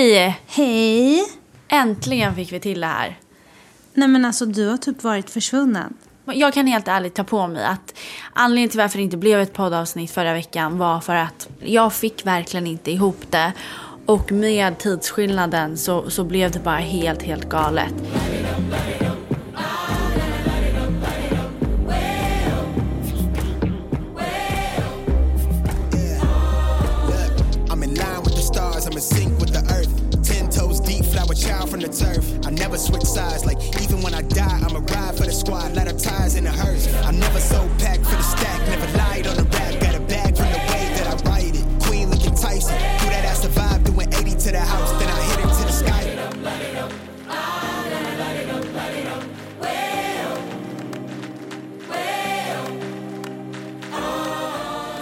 Hej! Hej! Äntligen fick vi till det här. Nej men alltså du har typ varit försvunnen. Jag kan helt ärligt ta på mig att anledningen till varför det inte blev ett poddavsnitt förra veckan var för att jag fick verkligen inte ihop det. Och med tidsskillnaden så, så blev det bara helt, helt galet. Switch sides, like even when I die, I'm a ride for the squad, ladder ties in the hearse. I never so packed for the stack, never lied on the rap, got a bag from the way that I write it. Queen looking Tyson, do that ass vibe, doing 80 to the house, then I hit it to the sky.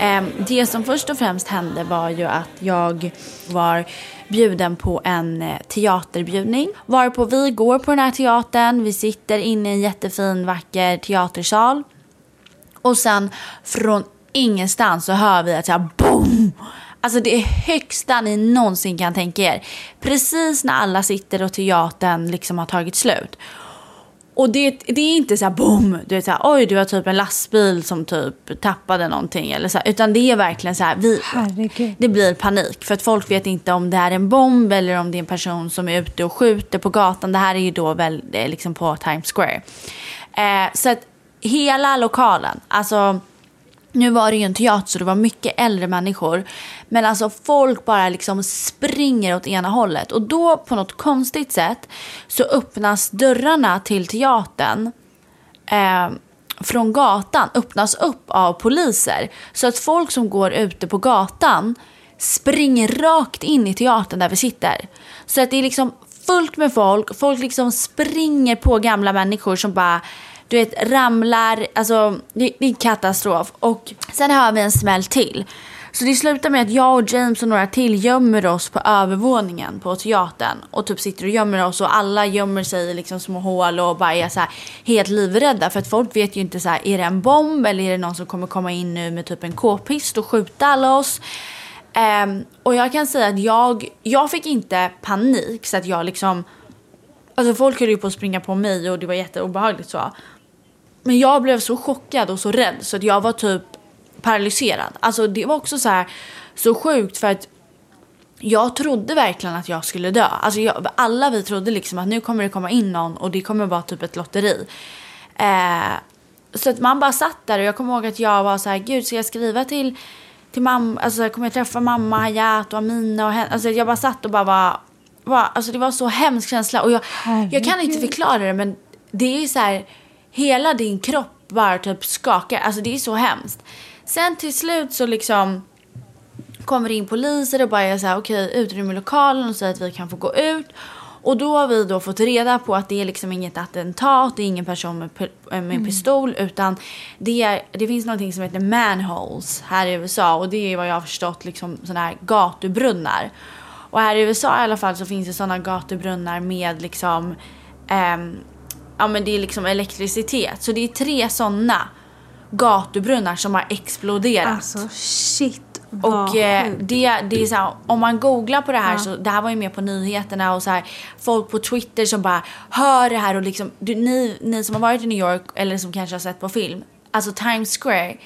Eh, Det som först och främst hände var ju att jag var bjuden på en eh, teaterbjudning. Varpå vi går på den här teatern, vi sitter inne i en jättefin vacker teatersal. Och sen från ingenstans så hör vi att så här boom! Alltså det är högsta ni någonsin kan tänka er. Precis när alla sitter och teatern liksom har tagit slut. Och det, det är inte så här boom, du vet så här, oj du har typ en lastbil som typ tappade någonting eller så här, utan det är verkligen så här, vi, Herregud. det blir panik för att folk vet inte om det är en bomb eller om det är en person som är ute och skjuter på gatan. Det här är ju då väl liksom på Times Square. Eh, så att hela lokalen, alltså nu var det ju en teater så det var mycket äldre människor. Men alltså folk bara liksom springer åt ena hållet. Och då på något konstigt sätt så öppnas dörrarna till teatern eh, från gatan öppnas upp av poliser. Så att folk som går ute på gatan springer rakt in i teatern där vi sitter. Så att det är liksom fullt med folk. Folk liksom springer på gamla människor som bara du vet, ramlar. Alltså, det, det är katastrof. Och sen hör vi en smäll till. Så det slutar med att jag och James och några till gömmer oss på övervåningen på teatern. Och typ sitter och gömmer oss och alla gömmer sig i liksom små hål och bara är så här helt livrädda. För att folk vet ju inte så här, är det en bomb eller är det någon som kommer komma in nu med typ en k-pist och skjuta alla oss. Um, och jag kan säga att jag, jag fick inte panik så att jag liksom Alltså folk höll ju på att springa på mig och det var jätteobehagligt så. Men jag blev så chockad och så rädd så att jag var typ paralyserad. Alltså det var också så här så sjukt för att jag trodde verkligen att jag skulle dö. Alltså jag, alla vi trodde liksom att nu kommer det komma in någon och det kommer vara typ ett lotteri. Eh, så att man bara satt där och jag kommer ihåg att jag var så här, gud ska jag skriva till, till mamma, alltså kommer jag träffa mamma, Hayat och Amina och henne. Alltså jag bara satt och bara var, var alltså det var så hemsk känsla och jag, jag kan inte förklara det men det är så här, hela din kropp bara typ skakar, alltså det är så hemskt. Sen till slut så liksom kommer det in poliser och bara är så här, okej, utrymmer lokalen och säger att vi kan få gå ut. Och då har vi då fått reda på att det är liksom inget attentat, det är ingen person med, med pistol, utan det, är, det finns någonting som heter manholes här i USA och det är vad jag har förstått liksom sådana här gatubrunnar. Och här i USA i alla fall så finns det sådana gatubrunnar med liksom, ehm, ja men det är liksom elektricitet. Så det är tre sådana gatubrunnar som har exploderat. Alltså shit Och eh, det, det är så här, om man googlar på det här så, det här var ju med på nyheterna och så här, folk på Twitter som bara hör det här och liksom, du, ni, ni som har varit i New York eller som kanske har sett på film, alltså Times Square,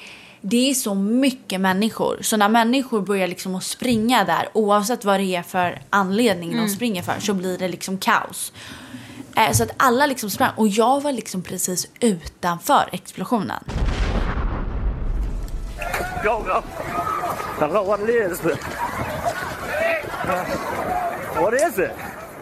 det är så mycket människor. Så när människor börjar liksom att springa där, oavsett vad det är för anledning de springer för, så blir det liksom kaos. Eh, så att alla liksom sprang och jag var liksom precis utanför explosionen. What is. What is it?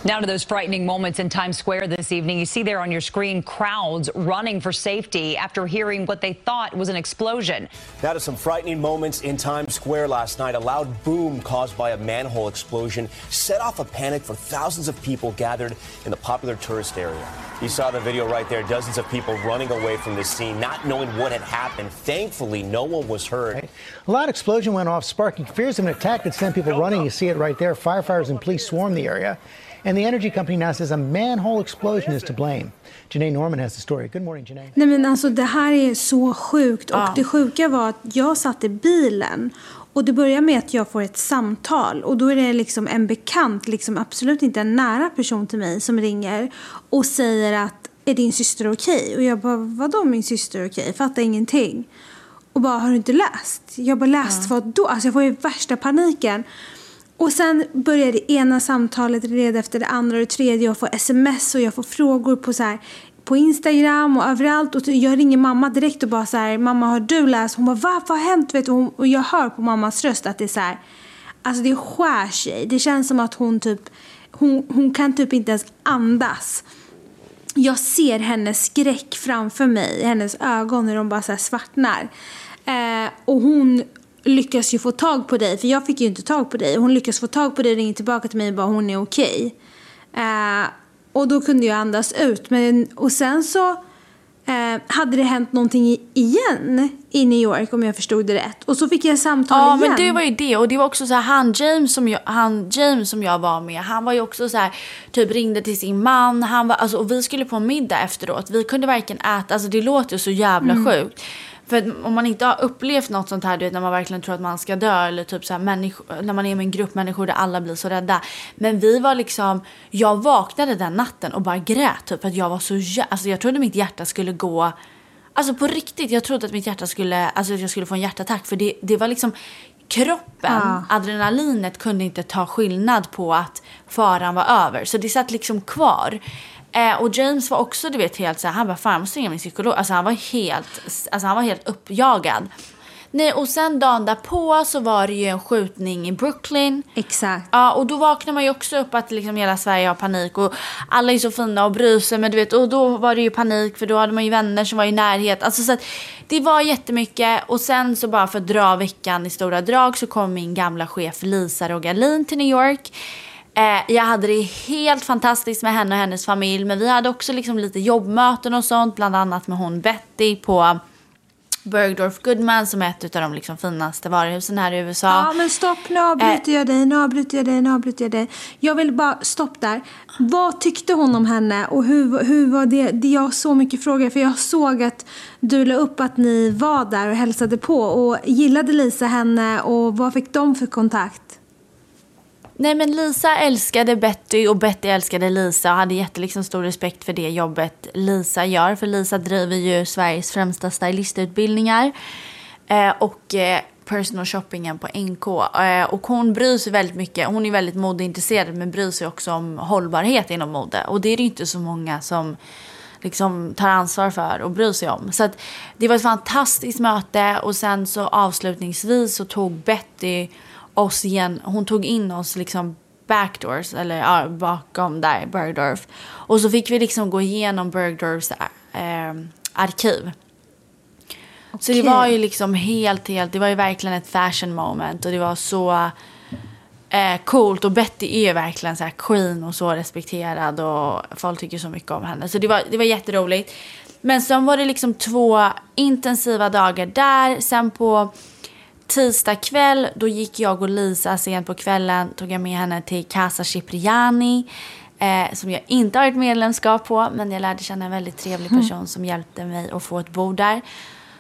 Now to those frightening moments in Times Square this evening. You see there on your screen crowds running for safety after hearing what they thought was an explosion. Now to some frightening moments in Times Square last night. A loud boom caused by a manhole explosion set off a panic for thousands of people gathered in the popular tourist area. You saw the video right there, dozens of people running away from the scene, not knowing what had happened. Thankfully, no one was hurt. A loud explosion went off, sparking fears of an attack that sent people running. You see it right there. Firefighters and police swarmed the area. And the energy company now says a manhole explosion is to blame. Janae Norman has the story. Good morning, Janae. Nej men alltså det här är så sjukt och det sjuka var att jag satt i bilen Och det börjar med att jag får ett samtal och då är det liksom en bekant, liksom absolut inte en nära person till mig som ringer och säger att är din syster okej? Och jag bara, vadå min syster okej? Fattar ingenting. Och bara, har du inte läst? Jag bara, läst vad då? Alltså jag får ju värsta paniken. Och sen börjar det ena samtalet leda efter det andra och det tredje. Jag får sms och jag får frågor på så här på Instagram och överallt. Och jag ringer mamma direkt och bara så här, mamma har du läst? Hon bara, va? Vad har hänt? Vet du? Hon- Och jag hör på mammas röst att det är så här, alltså det skär sig. Det känns som att hon typ, hon, hon kan typ inte ens andas. Jag ser hennes skräck framför mig hennes ögon när de bara så här svartnar. Eh, och hon lyckas ju få tag på dig, för jag fick ju inte tag på dig. Hon lyckas få tag på dig och ringer tillbaka till mig och bara hon är okej. Eh, och då kunde jag andas ut. Men, och sen så eh, hade det hänt någonting igen i New York om jag förstod det rätt. Och så fick jag samtal Ja, igen. men det var ju det. Och det var också så här, han James som jag, han James som jag var med, han var ju också så här, typ ringde till sin man. Han var, alltså, och vi skulle på en middag efteråt. Vi kunde varken äta, alltså det låter ju så jävla Mm. sjukt. För om man inte har upplevt något sånt här, du vet när man verkligen tror att man ska dö eller typ så här när man är med en grupp människor där alla blir så rädda. Men vi var liksom, jag vaknade den natten och bara grät typ för att jag var så jä- alltså jag trodde mitt hjärta skulle gå Alltså på riktigt, jag trodde att mitt hjärta skulle, alltså att jag skulle få en hjärtattack. För det, det var liksom kroppen, Ja. adrenalinet kunde inte ta skillnad på att faran var över. Så det satt liksom kvar. Eh, och James var också du vet helt så här, han bara fan jag måste ringa min psykolog. Alltså han var helt, alltså han var helt uppjagad. Nej och sen dagen därpå så var det ju en skjutning i Brooklyn. Exakt. Ja, och då vaknar man ju också upp att liksom hela Sverige har panik och alla är så fina och bryr sig. Men du vet, och då var det ju panik för då hade man ju vänner som var i närhet. Alltså så att det var jättemycket och sen så bara för att dra veckan i stora drag så kom min gamla chef Lisa Rogalin till New York. Eh, jag hade det helt fantastiskt med henne och hennes familj men vi hade också liksom lite jobbmöten och sånt bland annat med hon Betty på Bergdorf Goodman som är ett av de liksom finaste varuhusen här i USA. Ja, men stopp. Nu avbryter jag dig, nu avbryter jag dig, nu avbryter jag dig. Jag vill bara, stopp där. Vad tyckte hon om henne och hur, hur var det? det? Jag har så mycket frågor för jag såg att du la upp att ni var där och hälsade på. Och gillade Lisa henne och vad fick de för kontakt? Nej men Lisa älskade Betty och Betty älskade Lisa och hade jätteliksom stor respekt för det jobbet Lisa gör. För Lisa driver ju Sveriges främsta stylistutbildningar eh, och eh, personal shoppingen på NK. Eh, och hon bryr sig väldigt mycket, hon är väldigt modeintresserad men bryr sig också om hållbarhet inom mode. Och det är det inte så många som liksom tar ansvar för och bryr sig om. Så att det var ett fantastiskt möte och sen så avslutningsvis så tog Betty oss igen, hon tog in oss liksom backdoors, eller ja, bakom där, Bergdorf. Och så fick vi liksom gå igenom Bergdorfs eh, arkiv. Så det var ju liksom helt, helt, det var ju verkligen ett fashion moment och det var så eh, coolt och Betty är ju verkligen så här queen och så respekterad och folk tycker så mycket om henne. Så det var, det var jätteroligt. Men sen var det liksom två intensiva dagar där. Sen på tisdag kväll då gick jag och Lisa sent på kvällen, tog jag med henne till Casa Cipriani. Eh, som jag inte har ett medlemskap på men jag lärde känna en väldigt trevlig person som hjälpte mig att få ett bord där.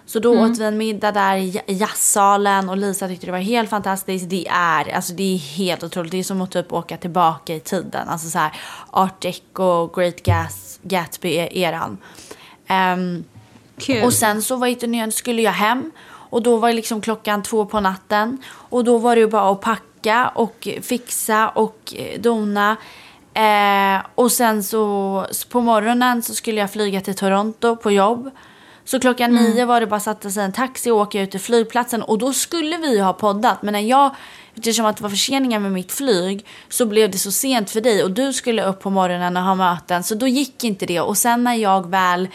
Så då åt vi en middag där i jazzsalen och Lisa tyckte det var helt fantastiskt. Det är, alltså det är helt otroligt. Det är som att typ åka tillbaka i tiden. Alltså så här art deco, great gas, Gatsby-eran. Ehm, Kul. och sen så var det, skulle jag hem och då var det liksom klockan två på natten. Och då var det ju bara att packa och fixa och eh, dona. Eh, och sen så, så på morgonen så skulle jag flyga till Toronto på jobb. Så klockan nio var det bara att sätta sig en taxi och åka ut till flygplatsen. Och då skulle vi ha poddat. Men när jag, eftersom att det var förseningar med mitt flyg, så blev det så sent för dig. Och du skulle upp på morgonen och ha möten. Så då gick inte det. Och sen när jag väl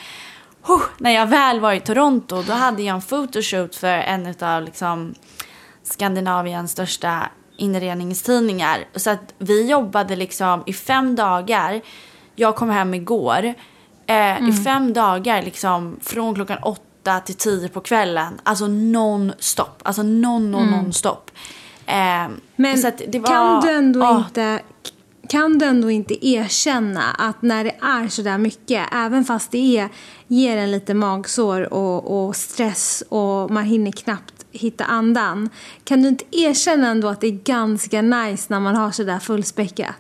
Huh, när jag väl var i Toronto då hade jag en photoshoot för en av liksom, Skandinaviens största inredningstidningar. Så att vi jobbade liksom i fem dagar. Jag kom hem igår. Eh, I fem dagar liksom från klockan åtta till tio på kvällen. Alltså non-stop. Alltså non, non, non-stop. Eh, Men så att det var- kan du ändå Ah. inte kan du ändå inte erkänna att när det är så där mycket, även fast det är, ger en lite magsår och, och stress och man hinner knappt hitta andan. Kan du inte erkänna ändå att det är ganska nice när man har sådär fullspäckat?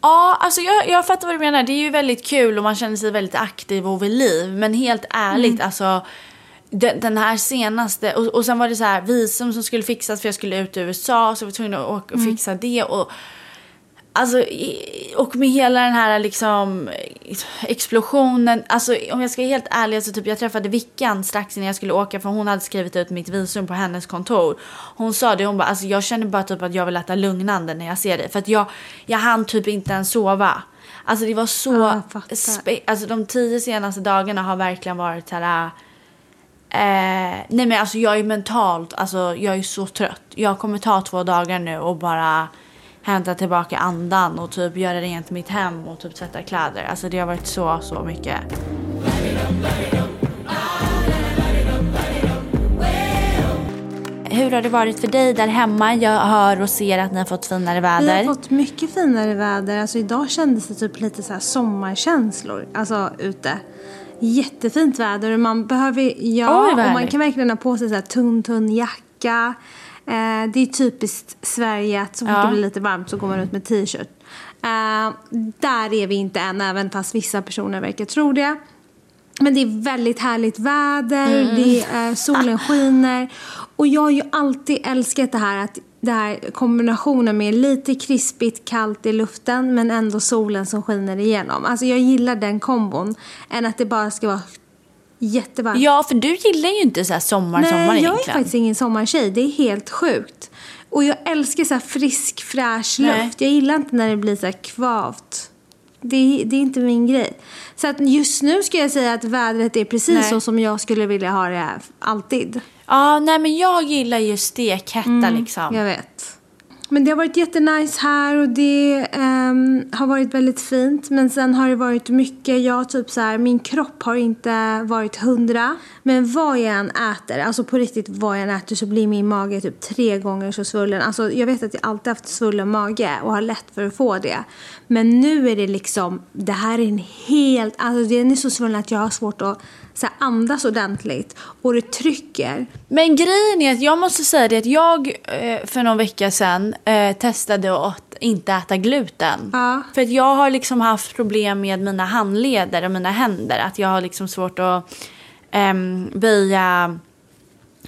Ja, alltså jag, jag fattar vad du menar. Det är ju väldigt kul och man känner sig väldigt aktiv och vid liv. Men helt ärligt, Mm. alltså den, den här senaste, och, och sen var det så här visum som skulle fixas för jag skulle ut i USA så jag var tvungen att åka och Mm. fixa det. Och, alltså, och med hela den här liksom explosionen, alltså om jag ska vara helt ärlig så typ jag träffade Vickan strax innan jag skulle åka för hon hade skrivit ut mitt visum på hennes kontor. Hon sa det, hon bara alltså jag känner bara typ att jag vill äta lugnande när jag ser dig för att jag, jag hann typ inte ens sova. Alltså det var så, spe- alltså de tio senaste dagarna har verkligen varit så här Eh, nej men alltså jag är mentalt, alltså jag är så trött. Jag kommer ta två dagar nu och bara hämta tillbaka andan och typ göra rent mitt hem och typ tvätta kläder. Alltså det har varit så, så mycket. Hur har det varit för dig där hemma? Jag hör och ser att ni har fått finare Vi väder. har fått mycket finare väder. Alltså idag kändes det typ lite så här sommarkänslor. Alltså ute. Jättefint väder. och Man behöver, ja, Oj, och man kan verkligen ha på sig så här tunn, tunn jacka. Eh, det är typiskt Sverige att så fort Ja. det blir lite varmt så går man ut med t-shirt. Eh, där är vi inte än, även fast vissa personer verkar tro det. Men det är väldigt härligt väder, Mm. det är, solen skiner. Och jag har ju alltid älskat det här att det här kombinationen med lite krispigt kallt i luften men ändå solen som skiner igenom. Alltså jag gillar den kombon än att det bara ska vara jättevarmt. Ja, för du gillar ju inte så här sommar, Nej, sommar jag är egentligen. faktiskt ingen sommartjej. Det är helt sjukt. Och jag älskar så frisk, fräsch Nej. luft. Jag gillar inte när det blir så här kvavt. Det, det är inte min grej. Så att just nu ska jag säga att vädret är precis Nej. så som jag skulle vilja ha det alltid. Ja, nej men jag gillar ju stekhetta liksom. Jag vet. Men det har varit jättenice här och det ehm, har varit väldigt fint. Men sen har det varit mycket, jag typ så här, min kropp har inte varit hundra. Men vad jag än äter, alltså på riktigt vad jag än äter så blir min mage typ tre gånger så svullen. Alltså jag vet att jag alltid haft svullen mage och har lätt för att få det. Men nu är det liksom, det här är en helt, alltså den är så svullen att jag har svårt att så här, andas ordentligt. Och det trycker. Men grejen är att jag måste säga det att jag eh, för någon vecka sedan eh, testade att inte äta gluten. Ja. För att jag har liksom haft problem med mina handleder och mina händer. Att jag har liksom svårt att ehm, böja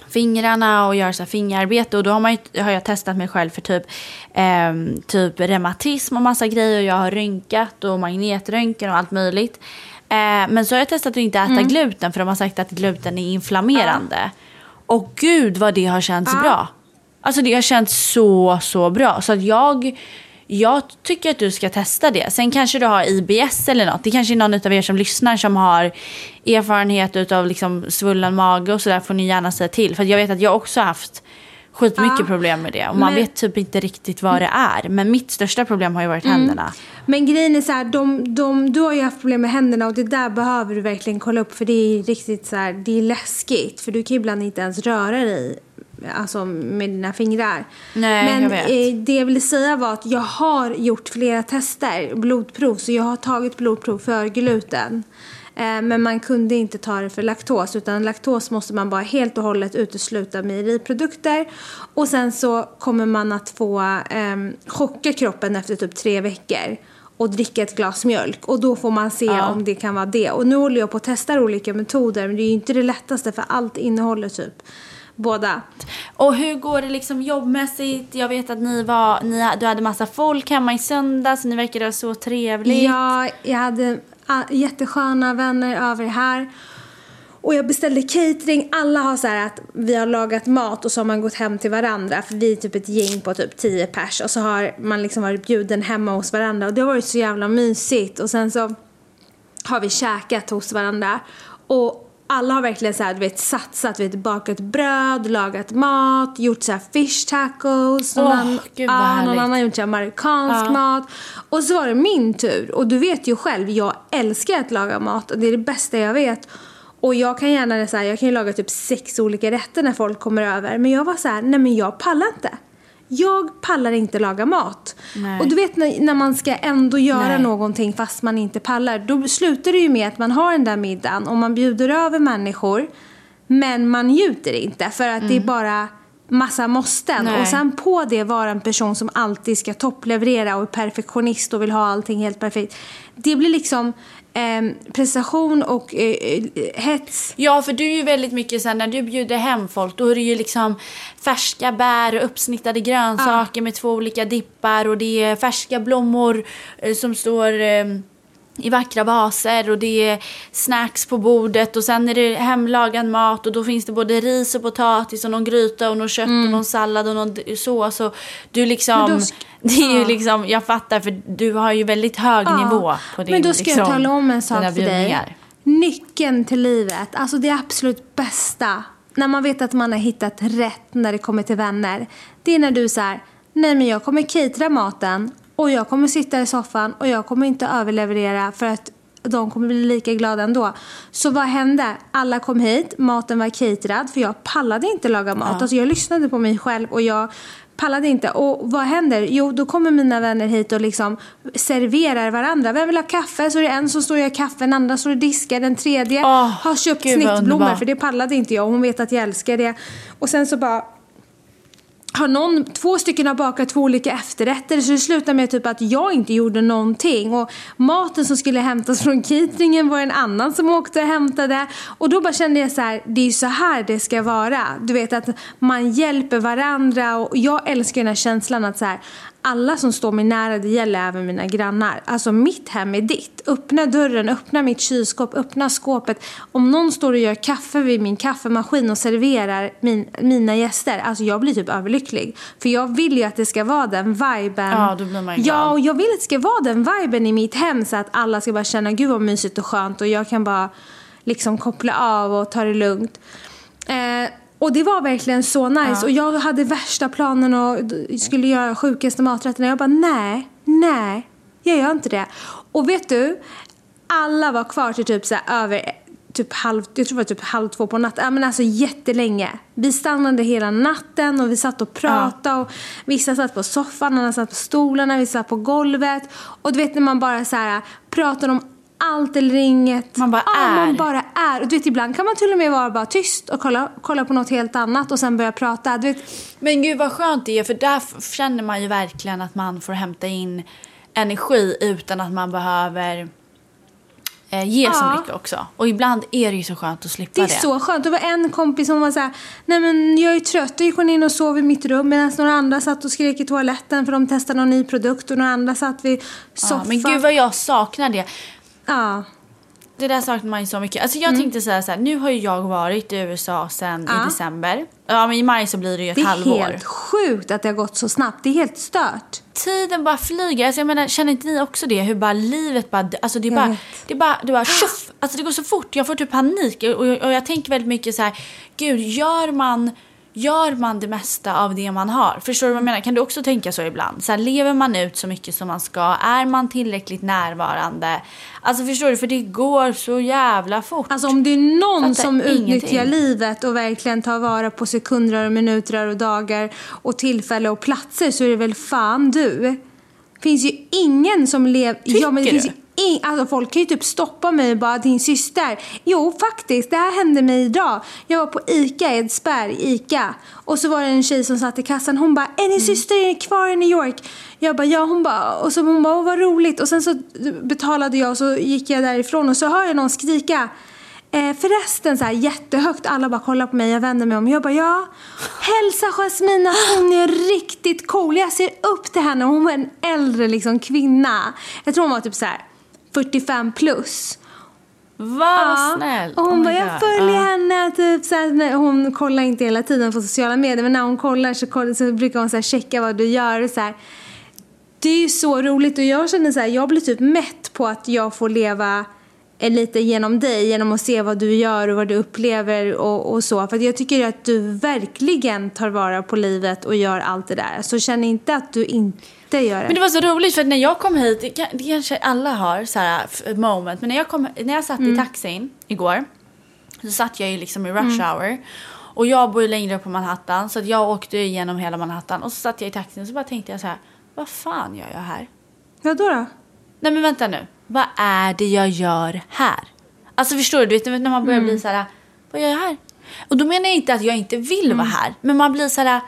fingrarna och göra så här fingerarbete. Och då har, man ju, har jag testat mig själv för typ, ehm, typ reumatism och massa grejer. Och jag har rynkat och magnetröntgen och allt möjligt. Eh, men så har jag testat att inte äta gluten för de har sagt att gluten är inflammerande. Och gud vad det har känts bra. Alltså det har känts så, så bra. Så att jag, jag tycker att du ska testa det. Sen kanske du har IBS eller något. Det kanske är någon av er som lyssnar som har erfarenhet av liksom svullen mage och sådär får ni gärna säga till. För jag vet att jag också har haft skitmycket Ja. problem med det. Och man Men- vet typ inte riktigt vad det är. Men mitt största problem har ju varit händerna. Men grejen är så här, de, de, du har ju haft problem med händerna och det där behöver du verkligen kolla upp för det är riktigt så här, det är läskigt för du kan ju ibland inte ens röra dig alltså med dina fingrar. Nej, Men jag vet. Eh, det jag ville säga var att jag har gjort flera tester, blodprov, så jag har tagit blodprov för gluten. Eh, Men man kunde inte ta det för laktos utan laktos måste man bara helt och hållet utesluta mejeriprodukter. Och sen så kommer man att få eh, chocka kroppen efter typ tre veckor och dricka ett glas mjölk och då får man se Ja. om det kan vara det. Och nu håller jag på att testa olika metoder men det är ju inte det lättaste för allt innehåller typ båda. Och hur går det liksom jobbmässigt? Jag vet att ni var, ni, du hade massa folk hemma i söndags. Ni verkade ha så trevligt. Ja, jag hade Ah, jättesköna vänner över här. Och jag beställde catering. Alla har så här att vi har lagat mat och så har man gått hem till varandra. För vi är typ ett gäng på typ 10 pers. Och så har man liksom varit bjuden hemma hos varandra. Och det har varit så jävla mysigt. Och sen så har vi käkat hos varandra. Och alla har verkligen så här, du vet, satsat, vet, bakat bröd, lagat mat, gjort så här fish tacos. Någon, Åh, annan- gud, vad ja, någon annan har gjort så här amerikansk mat. Och så var det min tur. Och du vet ju själv, jag älskar att laga mat. Och det är det bästa jag vet. Och jag kan gärna så här, jag kan ju laga typ sex olika rätter när folk kommer över. Men jag var så här, nej men jag pallar inte. Jag pallar inte laga mat. Nej. Och du vet när, när man ska ändå göra Nej. någonting fast man inte pallar. Då slutar det ju med att man har den där middagen och man bjuder över människor Men man njuter inte för att det är bara massa måsten. Nej. Och sen på det vara en person som alltid ska toppleverera och är perfektionist och vill ha allting helt perfekt. Det blir liksom eh, prestation och eh, eh, hets. Ja, för du är ju väldigt mycket så här, när du bjuder hem folk, då är det ju liksom färska bär och uppsnittade grönsaker med två olika dippar och det är färska blommor eh, som står eh, i vackra vaser och det är snacks på bordet och sen är det hemlagad mat och då finns det både ris och potatis och någon gryta och någon kött och någon sallad och någon sås och du liksom, det är ju Ja. liksom, jag fattar för du har ju väldigt hög Ja, nivå på din Men då ska liksom, jag tala om en sak för dig. Nyckeln till livet, alltså det absolut bästa, när man vet att man har hittat rätt när det kommer till vänner, det är när du säger nej men jag kommer catera maten och jag kommer sitta i soffan och jag kommer inte överleverera för att de kommer bli lika glada ändå. Så vad hände? Alla kom hit, maten var caterad för jag pallade inte laga mat. Alltså jag lyssnade på mig själv och jag pallade inte. Och vad händer? Jo, då kommer mina vänner hit och liksom serverar varandra. Vem vill ha kaffe? Så är det en som står och gör kaffe, den andra står och diskar, den tredje Åh, har köpt snittblommor för det pallade inte jag. Hon vet att jag älskar det. Och sen så bara har någon, två stycken har bakat två olika efterrätter så det slutar med typ att jag inte gjorde någonting och maten som skulle hämtas från cateringen var en annan som åkte och hämtade och då bara kände jag så här, det är ju så här det ska vara. Du vet att man hjälper varandra och jag älskar den här känslan att så här, alla som står mig nära, det gäller även mina grannar. Alltså mitt hem är ditt. Öppna dörren, öppna mitt kylskåp, öppna skåpet. Om någon står och gör kaffe vid min kaffemaskin och serverar min, mina gäster, alltså jag blir typ överlycklig. För jag vill ju att det ska vara den viben. Ja, då blir man ju Ja, glad. och jag vill att det ska vara den viben i mitt hem så att alla ska bara känna gud vad mysigt och skönt och jag kan bara liksom koppla av och ta det lugnt. Eh, och det var verkligen så nice. Och jag hade värsta planen och skulle göra sjukaste maträtterna. Jag bara nej, nej, jag gör inte det. Och vet du, alla var kvar till typ så här över typ halv, jag tror det var typ halv två på natten. Ja, men alltså jättelänge. Vi stannade hela natten och vi satt och pratade. Och vissa satt på soffan, andra satt på stolarna, vi satt på golvet. Och du vet när man bara så här pratar om allt eller inget. Man bara ja, är. Man bara är. Och du vet ibland kan man till och med vara bara tyst och kolla, kolla på något helt annat och sen börja prata. Du vet, Men gud vad skönt det är för där känner man ju verkligen att man får hämta in energi utan att man behöver eh, ge så Ja. mycket också. Och ibland är det ju så skönt att slippa Det det. är så skönt. Det var en kompis som var så här, nej men jag är trött. Då gick hon in och sov i mitt rum medan några andra satt och skrek i toaletten för de testade någon ny produkt och några andra satt vid soffan. ja, men gud vad jag saknar det. Ja. Det där saknar man ju så mycket. Alltså jag tänkte säga så här, nu har ju jag varit i USA sen Mm. Ja. i december. Ja men i maj så blir det ju ett Det är halvår. helt sjukt att det har gått så snabbt. Det är helt stört. Tiden bara flyger. Alltså jag menar, känner inte ni också det? Hur bara livet bara, alltså det är Jag bara, vet. det är bara, det bara tjoff! Alltså det går så fort. Jag får typ panik. Och, och, och jag tänker väldigt mycket så här, gud, gör man, gör man det mesta av det man har? Förstår du vad jag menar? Kan du också tänka så ibland? Så här, lever man ut så mycket som man ska? Är man tillräckligt närvarande? Alltså förstår du? För det går så jävla fort. Alltså om det är någon Fattar som ingenting. utnyttjar livet och verkligen tar vara på sekunder och minuter och dagar och tillfälle och platser så är det väl fan du. finns ju ingen som lever... Ja, men det Tycker finns du? In, alltså folk kan ju typ stoppa mig och bara din syster. Jo, faktiskt. Det här hände mig idag. Jag var på ICA, Edsberg, ICA. Och så var det en tjej som satt i kassan. Hon bara, är Mm. din syster kvar i New York? Jag bara, ja. Hon bara, och så hon bara, åh, vad roligt. Och sen så betalade jag och så gick jag därifrån och så hör jag någon skrika. Eh, förresten så här jättehögt, alla bara kollar på mig, jag vänder mig om. Jag bara ja, hälsa Jasmine att hon är riktigt cool. Jag ser upp till henne, hon var en äldre liksom kvinna. Jag tror hon var typ så här 45 plus. Vad snällt. Och hon Oh bara, jag följer Ja. henne. Typ, så här, när hon kollar inte hela tiden på sociala medier, men när hon kollar så, kollar, så brukar hon så här, checka vad du gör. Och så här. Det är ju så roligt och jag känner så här, jag blir typ mätt på att jag får leva lite genom dig, genom att se vad du gör och vad du upplever och, och så. För jag tycker att du verkligen tar vara på livet och gör allt det där. Så känn inte att du inte gör det. Men det var så roligt för när jag kom hit, det, kan- det kanske alla har så här moment, men när jag, kom, när jag satt Mm. i taxin igår så satt jag ju liksom i rush hour. Och jag bor ju längre upp på Manhattan så jag åkte igenom hela Manhattan och så satt jag i taxin och så bara tänkte jag så här, vad fan gör jag här? Vadå då? Nej men vänta nu, vad är det jag gör här? Alltså förstår du, du vet när man börjar Mm. bli så här, vad gör jag här? Och då menar jag inte att jag inte vill Mm. vara här. Men man blir så här,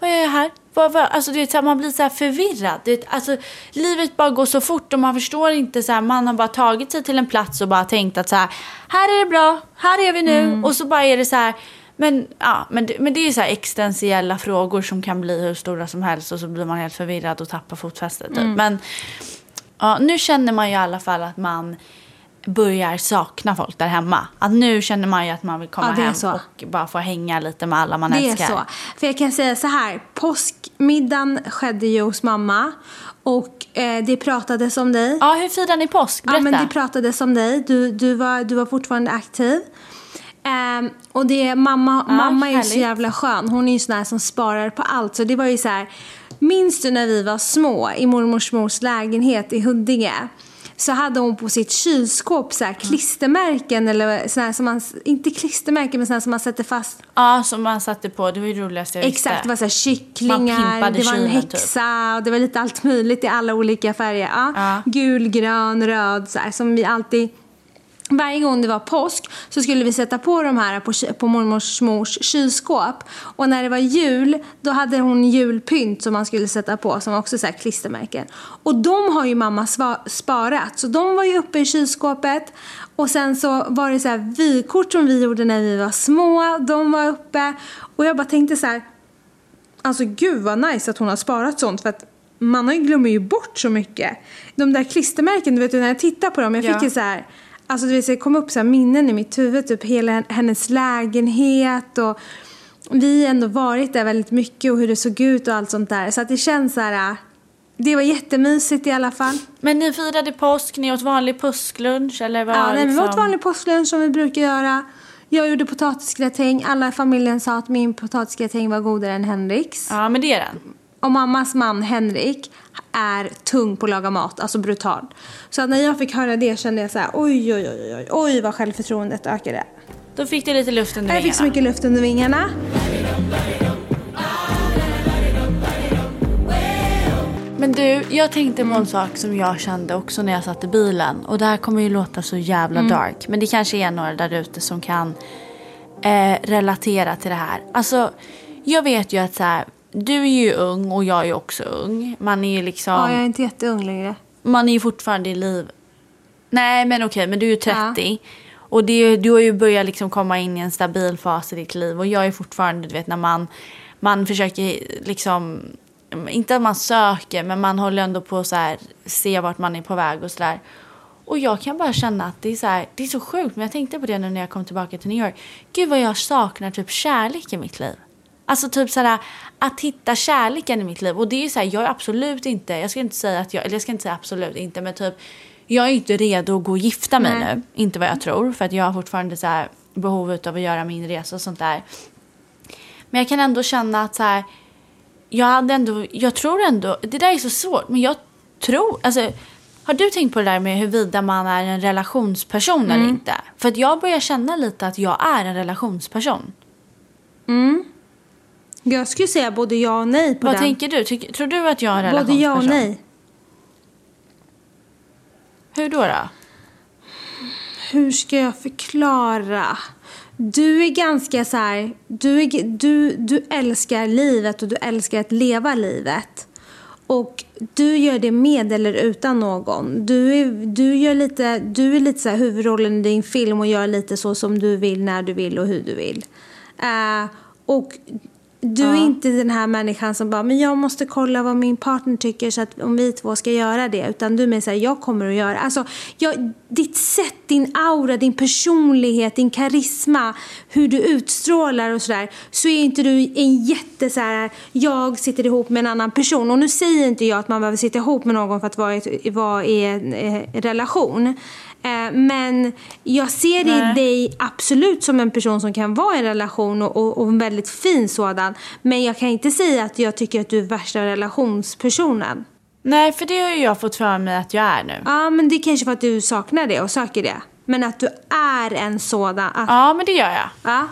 vad gör jag här? Vad, vad? Alltså, du vet, så här, man blir så här förvirrad. Du vet, alltså, livet bara går så fort och man förstår inte. Så här, man har bara tagit sig till en plats och bara tänkt att så här, här är det bra, här är vi nu. Mm. Och så bara är det så här, men, ja, men, men det är så här existentiella frågor som kan bli hur stora som helst och så blir man helt förvirrad och tappar fotfästet. Typ. Mm. Men ja, nu känner man ju i alla fall att man börjar sakna folk där hemma. Att nu känner man ju att man vill komma Ja, det är hem så. och bara få hänga lite med alla man Det är älskar. så. För jag kan säga så här. Påskmiddagen skedde ju hos mamma. Och eh, det pratades om dig. Ja, hur firar ni påsk? Berätta. Ja, men det pratades om dig. Du, du, var, du var fortfarande aktiv. Ehm, och det, mamma, mamma är ju så jävla skön. Hon är ju sån här som sparar på allt. Så det var ju så här. Minns du när vi var små i mormors mors lägenhet i Huddinge? Så hade hon på sitt kylskåp så här klistermärken eller såna här som man, inte klistermärken men såna här som man sätter fast Ja, som man satte på. Det var ju det roligaste jag visste. Exakt, det var så här kycklingar, det var en typ. häxa och det var lite allt möjligt i alla olika färger. Ja. Ja. Gul, grön, röd så här, som vi alltid varje gång det var påsk så skulle vi sätta på de här på, på mormors mors kylskåp. Och när det var jul, då hade hon julpynt som man skulle sätta på som också så här klistermärken. Och de har ju mamma sparat, så de var ju uppe i kylskåpet. Och sen så var det så här vykort som vi gjorde när vi var små, de var uppe. Och jag bara tänkte så här, Alltså gud vad nice att hon har sparat sånt för att man glömmer ju bort så mycket. De där klistermärken, du vet när jag tittar på dem, jag Ja. fick ju så här, alltså du vet så det kom upp så minnen i mitt huvud, typ hela hennes lägenhet och vi har ändå varit där väldigt mycket och hur det såg ut och allt sånt där. Så att det känns så här, det var jättemysigt i alla fall. Men ni firade påsk, ni åt vanlig påsklunch eller vad? Ja, nej, vi liksom? åt vanlig påsklunch som vi brukar göra. Jag gjorde potatisgratäng. Alla i familjen sa att min potatisgratäng var godare än Henriks. Ja, men det är den. Och mammas man Henrik är tung på att laga mat, alltså brutal. Så när jag fick höra det kände jag så här, oj, oj, oj, oj, oj vad självförtroendet ökade. Då fick du lite luft under Jag fick så vingarna. mycket luft under vingarna. Men du, jag tänkte på en sak som jag kände också när jag satt i bilen. Och det här kommer ju låta så jävla Mm. dark. Men det kanske är några där ute som kan eh, relatera till det här. Alltså, jag vet ju att så här, du är ju ung och jag är också ung. Man är ju liksom, Ja, jag är inte jätteung längre. man är ju fortfarande i liv. Nej, men okej, men du är ju 30. Och det, du har ju börjat liksom komma in i en stabil fas i ditt liv. Och jag är fortfarande, du vet, när man, man försöker liksom... Inte att man söker, men man håller ändå på så här, se vart man är på väg och sådär. Och jag kan bara känna att det är, så här, det är så sjukt. Men jag tänkte på det nu när jag kom tillbaka till New York. Gud vad jag saknar typ kärlek i mitt liv. Alltså typ sådär att hitta kärleken i mitt liv. Och det är ju såhär, jag är absolut inte, jag ska inte säga att jag, eller jag ska inte säga absolut inte, men typ jag är inte redo att gå och gifta mig Nej. nu. Inte vad jag tror, för att jag har fortfarande så här behov av att göra min resa och sånt där. Men jag kan ändå känna att så här, jag hade ändå, jag tror ändå, det där är så svårt, men jag tror, alltså har du tänkt på det där med huruvida man är en relationsperson eller Mm. inte? För att jag börjar känna lite att jag är en relationsperson. Jag skulle säga både ja och nej på Vad den. tänker du? Tyck, tror du att jag är en både ja och nej. Hur då? då? Hur ska jag förklara? Du är ganska så här, du, är, du, du älskar livet och du älskar att leva livet. Och du gör det med eller utan någon. Du är, du gör lite, du är lite så här huvudrollen i din film och gör lite så som du vill, när du vill och hur du vill. Eh, och du är inte den här människan som bara, men jag måste kolla vad min partner tycker så att om vi två ska göra det. Utan du mer såhär, jag kommer att göra. Alltså, jag, ditt sätt, din aura, din personlighet, din karisma, hur du utstrålar och sådär. Så är inte du en jätte så här, jag sitter ihop med en annan person. Och nu säger inte jag att man behöver sitta ihop med någon för att vara i, vara i en eh, relation. Eh, men jag ser Nej. dig absolut som en person som kan vara i en relation och, och, och en väldigt fin sådan. Men jag kan inte säga att jag tycker att du är värsta relationspersonen. Nej, för det har ju jag fått för mig att jag är nu. Ja, men det är kanske för att du saknar det och söker det. Men att du är en sådan. Att, Ja, men det gör jag. ja.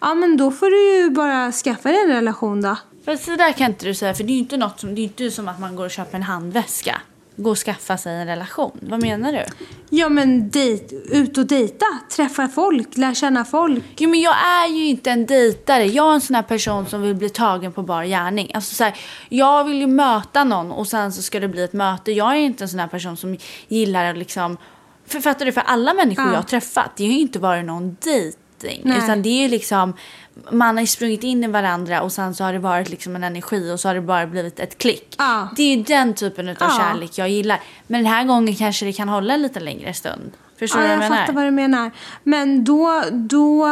ja, men då får du ju bara skaffa dig en relation då. Fast det där kan inte du säga, för det är ju inte något som, det är inte som att man går och köper en handväska. Gå och skaffa sig en relation. Vad menar du? Ja men dejt, ut och dejta, träffa folk, lära känna folk. Jo, men jag är ju inte en dejtare. Jag är en sån här person som vill bli tagen på bar gärning. Alltså, så här, jag vill ju möta någon och sen så ska det bli ett möte. Jag är inte en sån här person som gillar att liksom... För, fattar du? För alla människor Ja. jag har träffat, det har ju inte varit någon dejting. Nej. Utan det är ju liksom... Man har sprungit in i varandra och sen så har det varit liksom en energi och så har det bara blivit ett klick. Ja. Det är ju den typen av Ja. kärlek jag gillar. Men den här gången kanske det kan hålla en lite längre stund. Förstår Ja, du jag vad jag menar? fattar vad du menar. Men då, då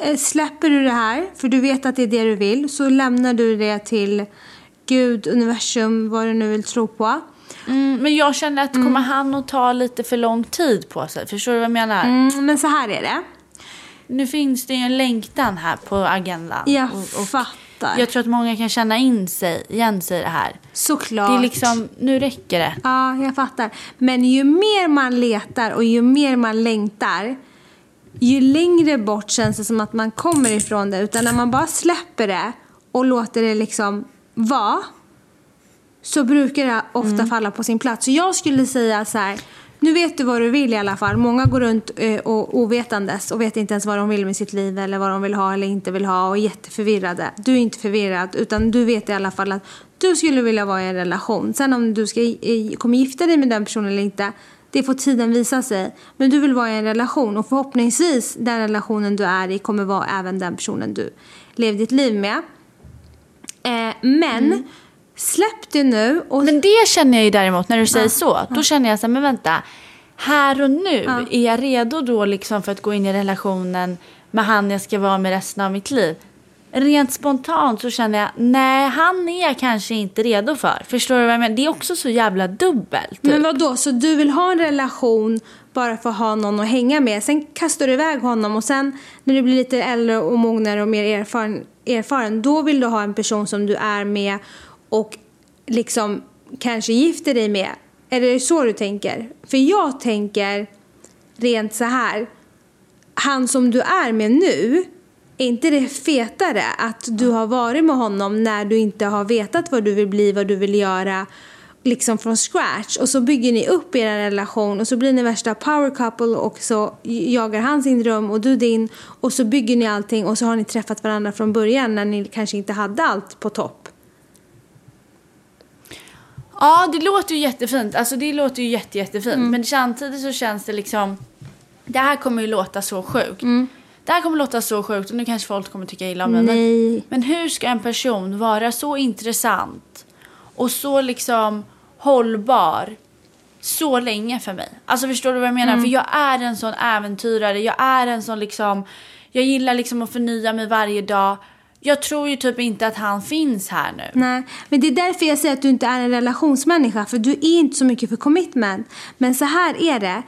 eh, släpper du det här, för du vet att det är det du vill. Så lämnar du det till Gud, universum, vad du nu vill tro på. Mm, men jag känner att kommer han att ta lite för lång tid på sig? Förstår du vad jag menar? Mm, men så här är det. Nu finns det ju en längtan här på agendan. Jag Och- och fattar. jag tror att många kan känna in sig, igen sig i det här. Såklart. Det är liksom, nu räcker det. Ja, jag fattar. Men ju mer man letar och ju mer man längtar, ju längre bort känns det som att man kommer ifrån det. Utan när man bara släpper det och låter det liksom vara, så brukar det ofta Mm. falla på sin plats. Så jag skulle säga så här, nu vet du vad du vill i alla fall. Många går runt eh, och ovetandes och vet inte ens vad de vill med sitt liv eller vad de vill ha eller inte vill ha och är jätteförvirrade. Du är inte förvirrad utan du vet i alla fall att du skulle vilja vara i en relation. Sen om du ska, kommer gifta dig med den personen eller inte, det får tiden visa sig. Men du vill vara i en relation och förhoppningsvis den relationen du är i kommer vara även den personen du lever ditt liv med. Eh, men mm släpp det nu och Men det känner jag ju däremot när du säger så. Då känner jag så här, men vänta. Här och nu, Ja. är jag redo då liksom för att gå in i relationen med han jag ska vara med resten av mitt liv? Rent spontant så känner jag, nej han är jag kanske inte redo för. Förstår du vad jag menar? Det är också så jävla dubbelt. Typ. Men vad då? Så du vill ha en relation bara för att ha någon att hänga med. Sen kastar du iväg honom och sen när du blir lite äldre och mognare och mer erfaren, erfaren då vill du ha en person som du är med och liksom kanske gifter dig med. Är det så du tänker? För jag tänker rent så här. Han som du är med nu, är inte det fetare att du har varit med honom när du inte har vetat vad du vill bli, vad du vill göra liksom från scratch och så bygger ni upp er relation och så blir ni värsta power couple och så jagar han sin dröm och du din och så bygger ni allting och så har ni träffat varandra från början när ni kanske inte hade allt på topp. Ja, det låter ju jättefint. Alltså det låter ju jätte, jättefint. Men samtidigt så känns det liksom... Det här kommer ju låta så sjukt. Det här kommer låta så sjukt och nu kanske folk kommer tycka illa om det. Men, men hur ska en person vara så intressant och så liksom hållbar så länge för mig? Alltså förstår du vad jag menar? För jag är en sån äventyrare. Jag är en sån liksom... Jag gillar liksom att förnya mig varje dag. Jag tror ju typ inte att han finns här nu. Nej, men det är därför jag säger att du inte är en relationsmänniska. För du är inte så mycket för commitment. Men så här är det.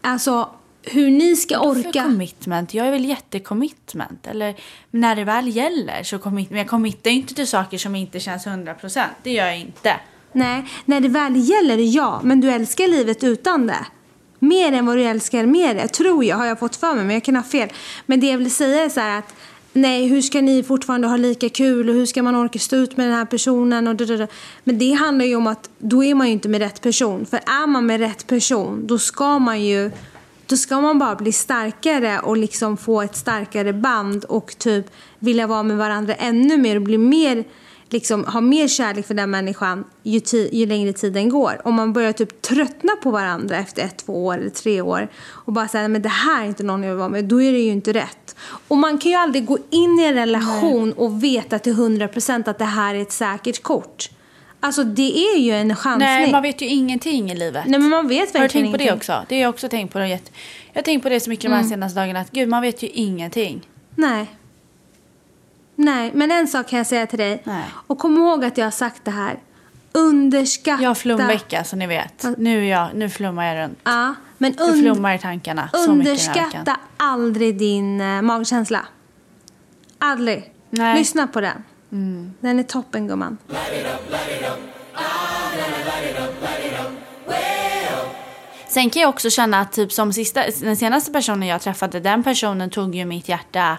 Alltså, hur ni ska För orka. commitment. Jag är väl jättecommitment. Eller när det väl gäller så commit. Men jag committar inte till saker som inte känns 100%. Det gör jag inte. Nej, när det väl gäller, ja. Men du älskar livet utan det. Mer än vad du älskar med det, tror jag. Har jag fått för mig, men jag kan ha fel. Men det jag vill säga är så här att Nej, hur ska ni fortfarande ha lika kul och hur ska man orka stå ut med den här personen och da. Men det handlar ju om att då är man ju inte med rätt person. För är man med rätt person, då ska man ju då ska man bara bli starkare och liksom få ett starkare band och typ vilja vara med varandra ännu mer och bli mer liksom ha mer kärlek för den människan ju, ju längre tiden går. Om man börjar typ tröttna på varandra efter ett, två år eller tre år och bara säga men det här är inte någon jag vill vara med, då är det ju inte rätt. Och man kan ju aldrig gå in i en relation och veta till 100% att det här är ett säkert kort. Alltså det är ju en chansning. Nej, man vet ju ingenting i livet. Nej men man vet Har verkligen du tänkt på det ingenting. också? Det har jag också tänkt på. Det. Jag har tänkt på det så mycket de här Mm. senaste dagarna. Att gud, man vet ju ingenting. Nej. Nej, men en sak kan jag säga till dig. Nej. Och kom ihåg att jag har sagt det här. Underskatta... Jag har flumvecka som ni vet. Nu, jag, nu flummar jag runt. Ja, men Jag un... flummar i tankarna så underskatta aldrig din uh, magkänsla. Aldrig. Nej. Lyssna på den. Den är toppen gumman. Sen kan jag också känna att typ som sista, den senaste personen jag träffade, den personen tog ju mitt hjärta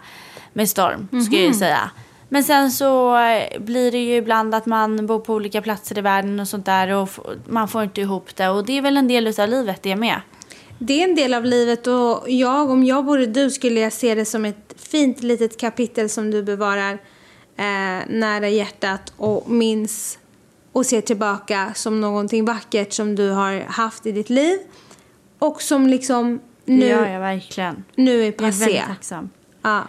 med storm, ska jag ju säga. Men sen så eh, blir det ju ibland att man bor på olika platser i världen och sånt där och man får inte ihop det. Och det är väl en del av livet det med. Det är en del av livet och jag, om jag vore du skulle jag se det som ett fint litet kapitel som du bevarar eh, nära hjärtat och minns och ser tillbaka som någonting vackert som du har haft i ditt liv och som liksom nu, gör jag verkligen. nu är Jag är passé. väldigt tacksam. Ja.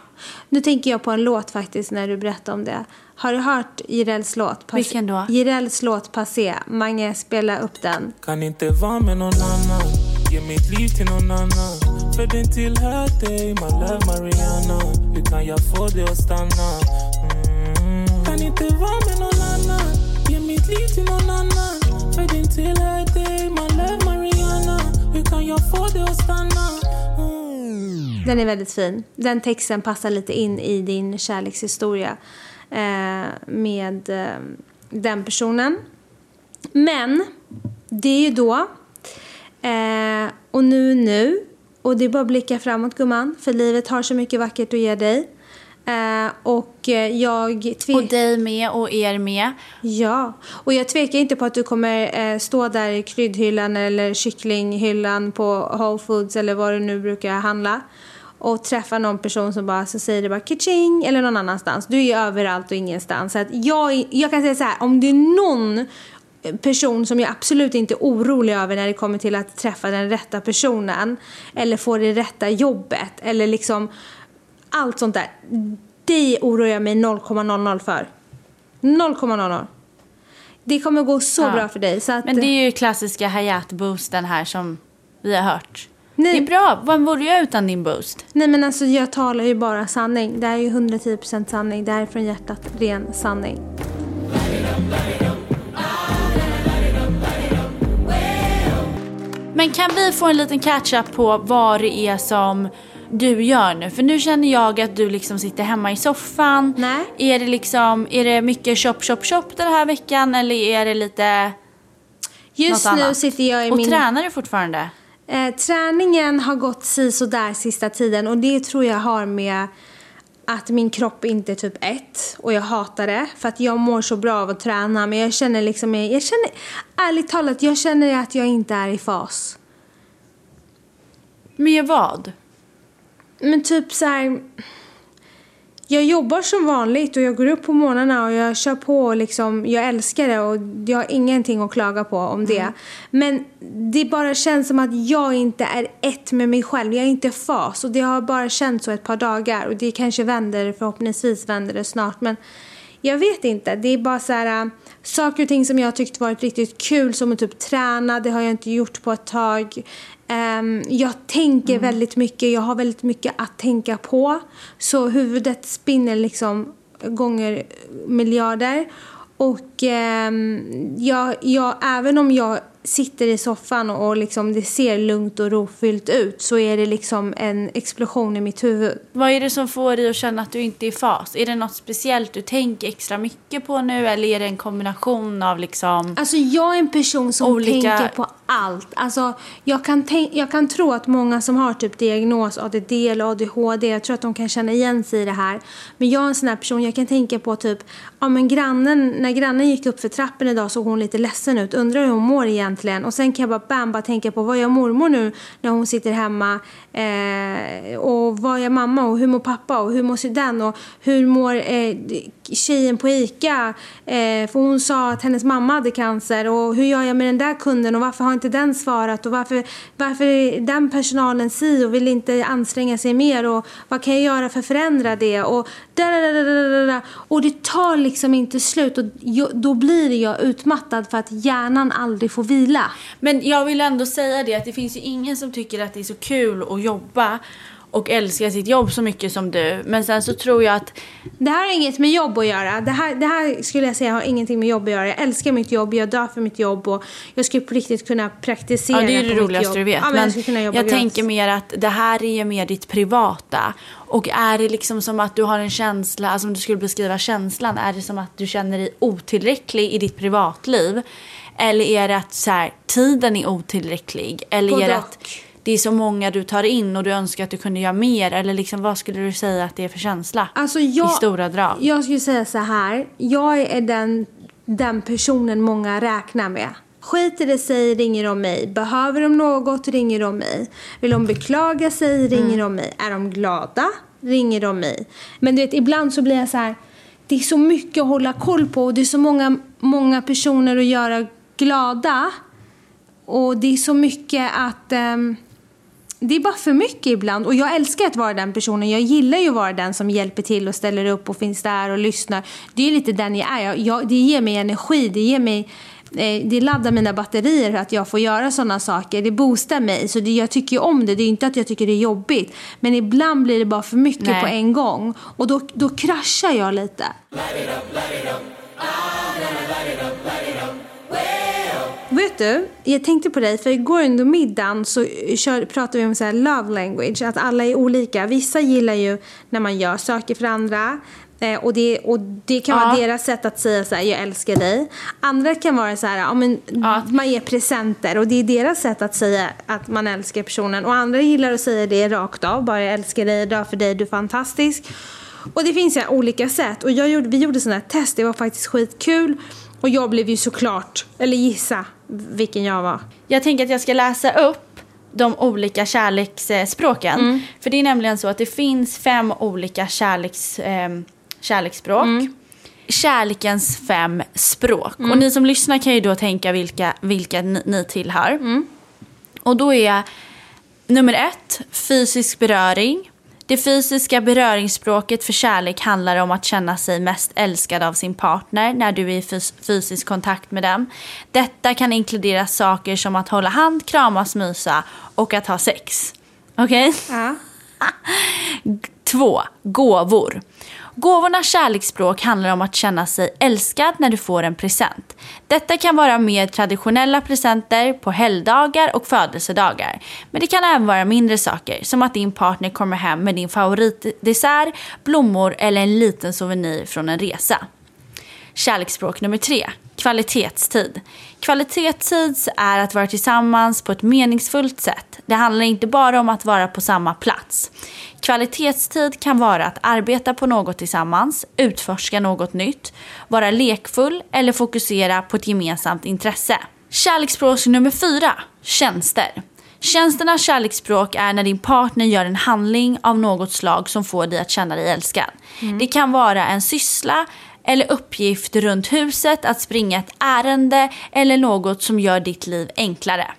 Nu tänker jag på en låt faktiskt när du berättar om det. Har du hört Jirels låt? Passé? Vilken då? Jirels låt Passé. Mange, spela upp den. Kan inte vara med någon annan Ge mitt liv till någon annan För den tillhör dig My love Mariana Hur kan jag få dig att stanna? Mm. Kan inte vara med någon annan Ge mitt liv till någon annan För den tillhör dig My love Mariana Hur kan jag få dig att stanna? Den är väldigt fin. Den texten passar lite in i din kärlekshistoria eh, med eh, den personen. Men det är ju då. Eh, och nu nu. Och det är bara att blicka framåt gumman. För livet har så mycket vackert att ge dig. Eh, och eh, jag Och tvekar... dig med och er med. Ja, och jag tvekar inte på att du kommer eh, stå där i kryddhyllan eller kycklinghyllan på Whole Foods eller vad du nu brukar handla och träffa någon person som bara så säger det bara kitching eller någon annanstans. Du är ju överallt och ingenstans. Så att jag, jag kan säga så här, om det är någon person som jag absolut inte är orolig över när det kommer till att träffa den rätta personen eller få det rätta jobbet eller liksom allt sånt där. Det oroar jag mig 0,00 för. 0,00. Det kommer gå så Ja. bra för dig. Så att, Men det är ju klassiska Hayat-boosten här som vi har hört. Nej. Det är bra. Vad vore jag utan din boost? Nej men alltså jag talar ju bara sanning. Det här är ju 110% sanning. Det här är från hjärtat. Ren sanning. Men kan vi få en liten catch-up på vad det är som du gör nu? För nu känner jag att du liksom sitter hemma i soffan. Nej. Är det liksom, är det mycket shop, shop, shop den här veckan eller är det lite Just något nu annat? sitter jag i Och min... tränar du fortfarande? Eh, träningen har gått si så där sista tiden och det tror jag har med att min kropp inte är typ ett och jag hatar det för att jag mår så bra av att träna men jag känner liksom, jag känner ärligt talat, jag känner att jag inte är i fas. Med vad? Men typ så här. Jag jobbar som vanligt och jag går upp på morgnarna och jag kör på och liksom, jag älskar det och jag har ingenting att klaga på om det. Men det bara känns som att jag inte är ett med mig själv. Jag är inte fas och det har bara känts så ett par dagar och det kanske vänder, förhoppningsvis vänder det snart. Men jag vet inte, det är bara så här äh, saker och ting som jag tyckt varit riktigt kul som att typ träna, det har jag inte gjort på ett tag. Ehm, jag tänker väldigt mycket, jag har väldigt mycket att tänka på. Så huvudet spinner liksom gånger miljarder. Och ehm, jag, jag, även om jag sitter i soffan och, liksom det ser lugnt och rofyllt ut så är det liksom en explosion i mitt huvud. Vad är det som får dig att känna att du inte är i fas? Är det något speciellt du tänker extra mycket på nu eller är det en kombination av liksom... Alltså jag är en person som Olika- tänker på allt. Alltså jag kan, jag kan tro att många som har typ diagnos ADD eller ADHD, jag tror att de kan känna igen sig i det här. Men jag är en sån här person, jag kan tänka på typ, ja men grannen, när grannen gick upp för trappen idag såg hon lite ledsen ut, undrar hur hon mår egentligen. Och sen kan jag bara bam, bara tänka på vad gör mormor nu när hon sitter hemma? Eh, och vad gör mamma? Och hur mår pappa? Och hur mår den och hur mår eh, tjejen på ICA? Eh, för hon sa att hennes mamma hade cancer. Och hur gör jag med den där kunden? Och varför har inte den svarat? Och varför, varför är den personalen si och vill inte anstränga sig mer? Och vad kan jag göra för att förändra det? Och och det tar liksom inte slut. Och jag, då blir jag utmattad för att hjärnan aldrig får vila. Men jag vill ändå säga det att det finns ju ingen som tycker att det är så kul att jobba och älska sitt jobb så mycket som du. Men sen så tror jag att Det här har inget med jobb att göra. Det här, det här skulle jag säga har ingenting med jobb att göra. Jag älskar mitt jobb, jag dör för mitt jobb och jag skulle på riktigt kunna praktisera Ja, det är ju det roligaste du vet. Ja, men men jag jobba jag gratis. tänker mer att det här är ju mer ditt privata. Och är det liksom som att du har en känsla, alltså om du skulle beskriva känslan, är det som att du känner dig otillräcklig i ditt privatliv? Eller är det att så här, tiden är otillräcklig? Eller är Både det och. att det är så många du tar in och du önskar att du kunde göra mer? Eller liksom, vad skulle du säga att det är för känsla? Alltså jag, I stora drag. Jag skulle säga så här. Jag är den, den personen många räknar med. Skiter det sig ringer de mig. Behöver de något ringer de mig. Vill de beklaga sig ringer Mm. de mig. Är de glada ringer de mig. Men du vet, ibland så blir jag så här. Det är så mycket att hålla koll på och det är så många, många personer att göra glada. Och det är så mycket att... ehm, det är bara för mycket ibland. Och jag älskar att vara den personen. Jag gillar ju att vara den som hjälper till och ställer upp och finns där och lyssnar. Det är lite den jag är. Jag, jag, det ger mig energi. Det ger mig... Eh, det laddar mina batterier att jag får göra sådana saker. Det boostar mig. Så det, jag tycker ju om det. Det är inte att jag tycker det är jobbigt. Men ibland blir det bara för mycket Nej. på en gång. Och då, då kraschar jag lite. Vet du, jag tänkte på dig, för igår under middagen så pratade vi om så här love language, att alla är olika. Vissa gillar ju när man gör saker för andra. Eh, och, det, och det kan vara Ja. deras sätt att säga så här, jag älskar dig. Andra kan vara så här, ja, men, man ger presenter och det är deras sätt att säga att man älskar personen. Och andra gillar att säga det rakt av, bara jag älskar dig, jag dör för dig, du är fantastisk. Och det finns ju olika sätt. Och jag gjorde, vi gjorde sådana här test, det var faktiskt skitkul. Och jag blev ju såklart, eller gissa vilken jag var. Jag tänker att jag ska läsa upp de olika kärleksspråken. Mm. För det är nämligen så att det finns fem olika kärleks, eh, kärleksspråk. Mm. Kärlekens fem språk. Mm. Och ni som lyssnar kan ju då tänka vilka, vilka ni, ni tillhör. Mm. Och då är nummer ett fysisk beröring. Det fysiska beröringsspråket för kärlek handlar om att känna sig mest älskad av sin partner när du är i fys- fysisk kontakt med dem. Detta kan inkludera saker som att hålla hand, kramas, mysa och att ha sex. Okej? Ja. Två, gåvor. Gåvornas kärleksspråk handlar om att känna sig älskad när du får en present. Detta kan vara mer traditionella presenter på helgdagar och födelsedagar. Men det kan även vara mindre saker, som att din partner kommer hem med din favoritdessert, blommor eller en liten souvenir från en resa. Kärleksspråk nummer tre, kvalitetstid. Kvalitetstid är att vara tillsammans på ett meningsfullt sätt. Det handlar inte bara om att vara på samma plats. Kvalitetstid kan vara att arbeta på något tillsammans, utforska något nytt, vara lekfull eller fokusera på ett gemensamt intresse. Kärleksspråk nummer fyra, tjänster. Tjänsternas kärleksspråk är när din partner gör en handling av något slag som får dig att känna dig älskad. Det kan vara en syssla eller uppgift runt huset, att springa ett ärende eller något som gör ditt liv enklare.